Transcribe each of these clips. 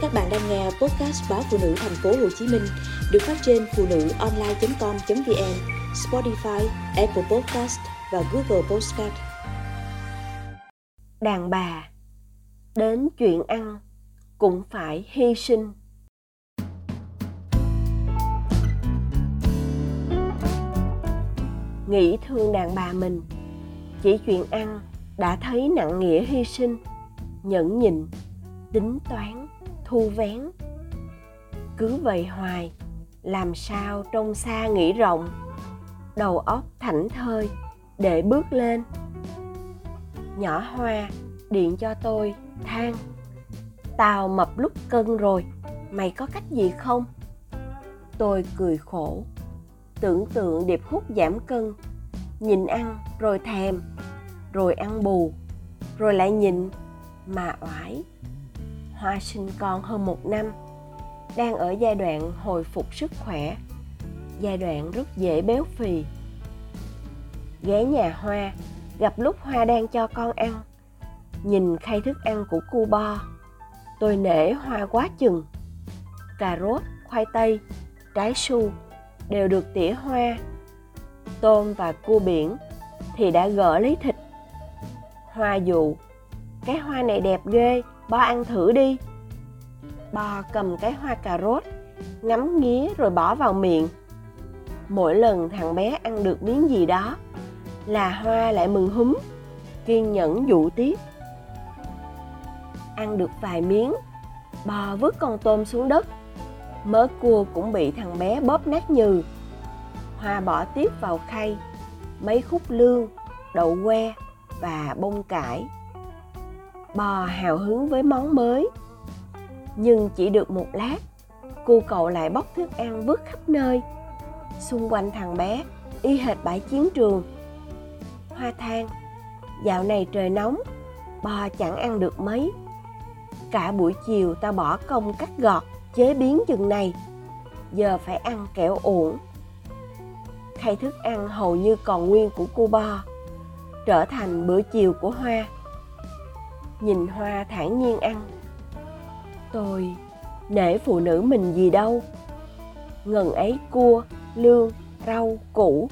Các bạn đang nghe podcast báo phụ nữ thành phố Hồ Chí Minh được phát trên phụ nữ online.com.vn, Spotify, Apple Podcast và Google Podcast. Đàn bà đến chuyện ăn cũng phải hy sinh. Nghĩ thương đàn bà mình, chỉ chuyện ăn đã thấy nặng nghĩa hy sinh, nhẫn nhịn, tính toán thu vén. Cứ vậy hoài, làm sao trông xa nghĩ rộng. Đầu óc thảnh thơi, để bước lên. Nhỏ hoa, điện cho tôi, than. Tao mập lúc cân rồi, mày có cách gì không? Tôi cười khổ. Tưởng tượng điệp hút giảm cân. Nhìn ăn, rồi thèm. Rồi ăn bù. Rồi lại nhìn, mà oải. Hoa sinh con hơn một năm, đang ở giai đoạn hồi phục sức khỏe, giai đoạn rất dễ béo phì. Ghé nhà Hoa, gặp lúc Hoa đang cho con ăn, nhìn khay thức ăn của cu bo, tôi nể Hoa quá chừng. Cà rốt, khoai tây, trái su đều được tỉa hoa. Tôm và cua biển thì đã gỡ lấy thịt. Hoa dụ, cái hoa này đẹp ghê, Bo ăn thử đi. Bo cầm cái hoa cà rốt, ngắm nghía rồi bỏ vào miệng. Mỗi lần thằng bé ăn được miếng gì đó, là hoa lại mừng húm, kiên nhẫn dụ tiếp. Ăn được vài miếng, bò vứt con tôm xuống đất. Mớ cua cũng bị thằng bé bóp nát nhừ. Hoa bỏ tiếp vào khay, mấy khúc lương, đậu que và bông cải bò hào hứng với món mới. Nhưng chỉ được một lát cu cậu lại bóc thức ăn vứt khắp nơi. Xung quanh thằng bé, y hệt bãi chiến trường. Hoa than, dạo này trời nóng, bò chẳng ăn được mấy. Cả buổi chiều tao bỏ công cắt gọt, chế biến chừng này. Giờ phải ăn kẹo uổng. Khay thức ăn hầu như còn nguyên của cu bo, trở thành bữa chiều của hoa nhìn hoa thản nhiên ăn. Tôi, nể phụ nữ mình gì đâu. Ngần ấy cua, lương, rau, củ,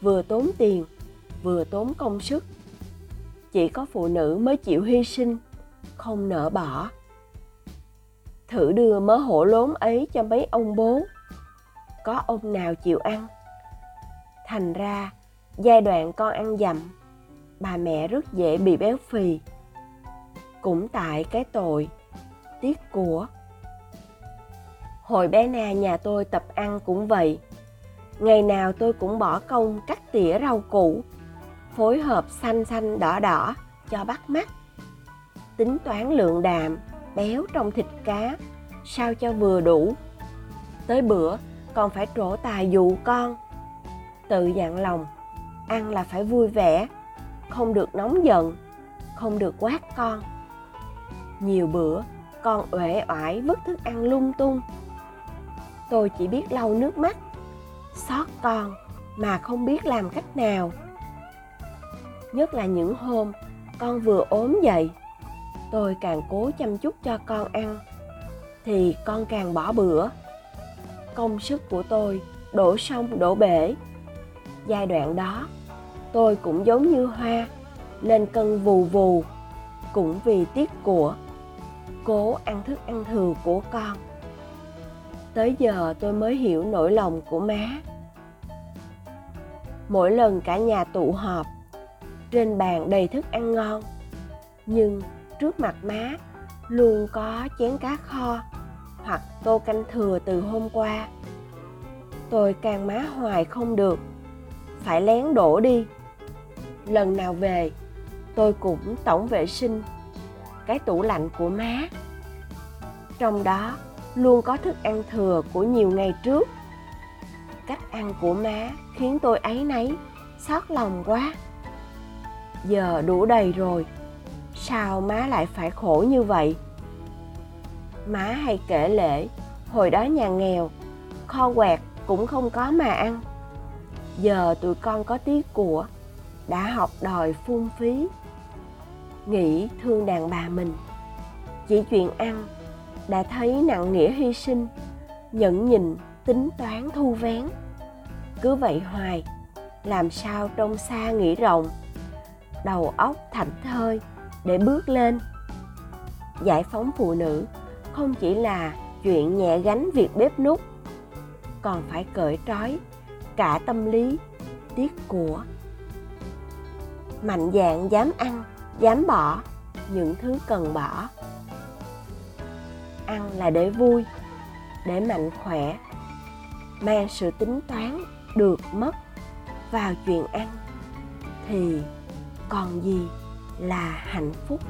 vừa tốn tiền, vừa tốn công sức. Chỉ có phụ nữ mới chịu hy sinh, không nỡ bỏ. Thử đưa mớ hổ lốn ấy cho mấy ông bố. Có ông nào chịu ăn? Thành ra, giai đoạn con ăn dặm, bà mẹ rất dễ bị béo phì cũng tại cái tội tiếc của. Hồi bé na, nhà tôi tập ăn cũng vậy. Ngày nào tôi cũng bỏ công cắt tỉa rau củ, phối hợp xanh xanh đỏ đỏ cho bắt mắt. Tính toán lượng đạm, béo trong thịt cá, sao cho vừa đủ. Tới bữa, còn phải trổ tài dụ con. Tự dặn lòng, ăn là phải vui vẻ, không được nóng giận, không được quát con nhiều bữa con uể oải vứt thức ăn lung tung. Tôi chỉ biết lau nước mắt, xót con mà không biết làm cách nào. Nhất là những hôm con vừa ốm dậy, tôi càng cố chăm chút cho con ăn, thì con càng bỏ bữa. Công sức của tôi đổ sông đổ bể. Giai đoạn đó, tôi cũng giống như hoa lên cân vù vù, cũng vì tiếc của cố ăn thức ăn thừa của con. Tới giờ tôi mới hiểu nỗi lòng của má. Mỗi lần cả nhà tụ họp, trên bàn đầy thức ăn ngon, nhưng trước mặt má luôn có chén cá kho hoặc tô canh thừa từ hôm qua. Tôi càng má hoài không được, phải lén đổ đi. Lần nào về, tôi cũng tổng vệ sinh cái tủ lạnh của má. Trong đó, luôn có thức ăn thừa của nhiều ngày trước. Cách ăn của má khiến tôi ấy nấy, xót lòng quá. Giờ đủ đầy rồi, sao má lại phải khổ như vậy? Má hay kể lễ hồi đó nhà nghèo, kho quẹt cũng không có mà ăn. Giờ tụi con có tí của, đã học đòi phung phí nghĩ thương đàn bà mình. Chỉ chuyện ăn đã thấy nặng nghĩa hy sinh, nhẫn nhịn, tính toán thu vén. Cứ vậy hoài, làm sao trong xa nghĩ rộng, đầu óc thảnh thơi để bước lên. Giải phóng phụ nữ không chỉ là chuyện nhẹ gánh việc bếp nút còn phải cởi trói cả tâm lý, tiếc của. Mạnh dạn dám ăn dám bỏ những thứ cần bỏ. Ăn là để vui, để mạnh khỏe. Mang sự tính toán được mất vào chuyện ăn thì còn gì là hạnh phúc?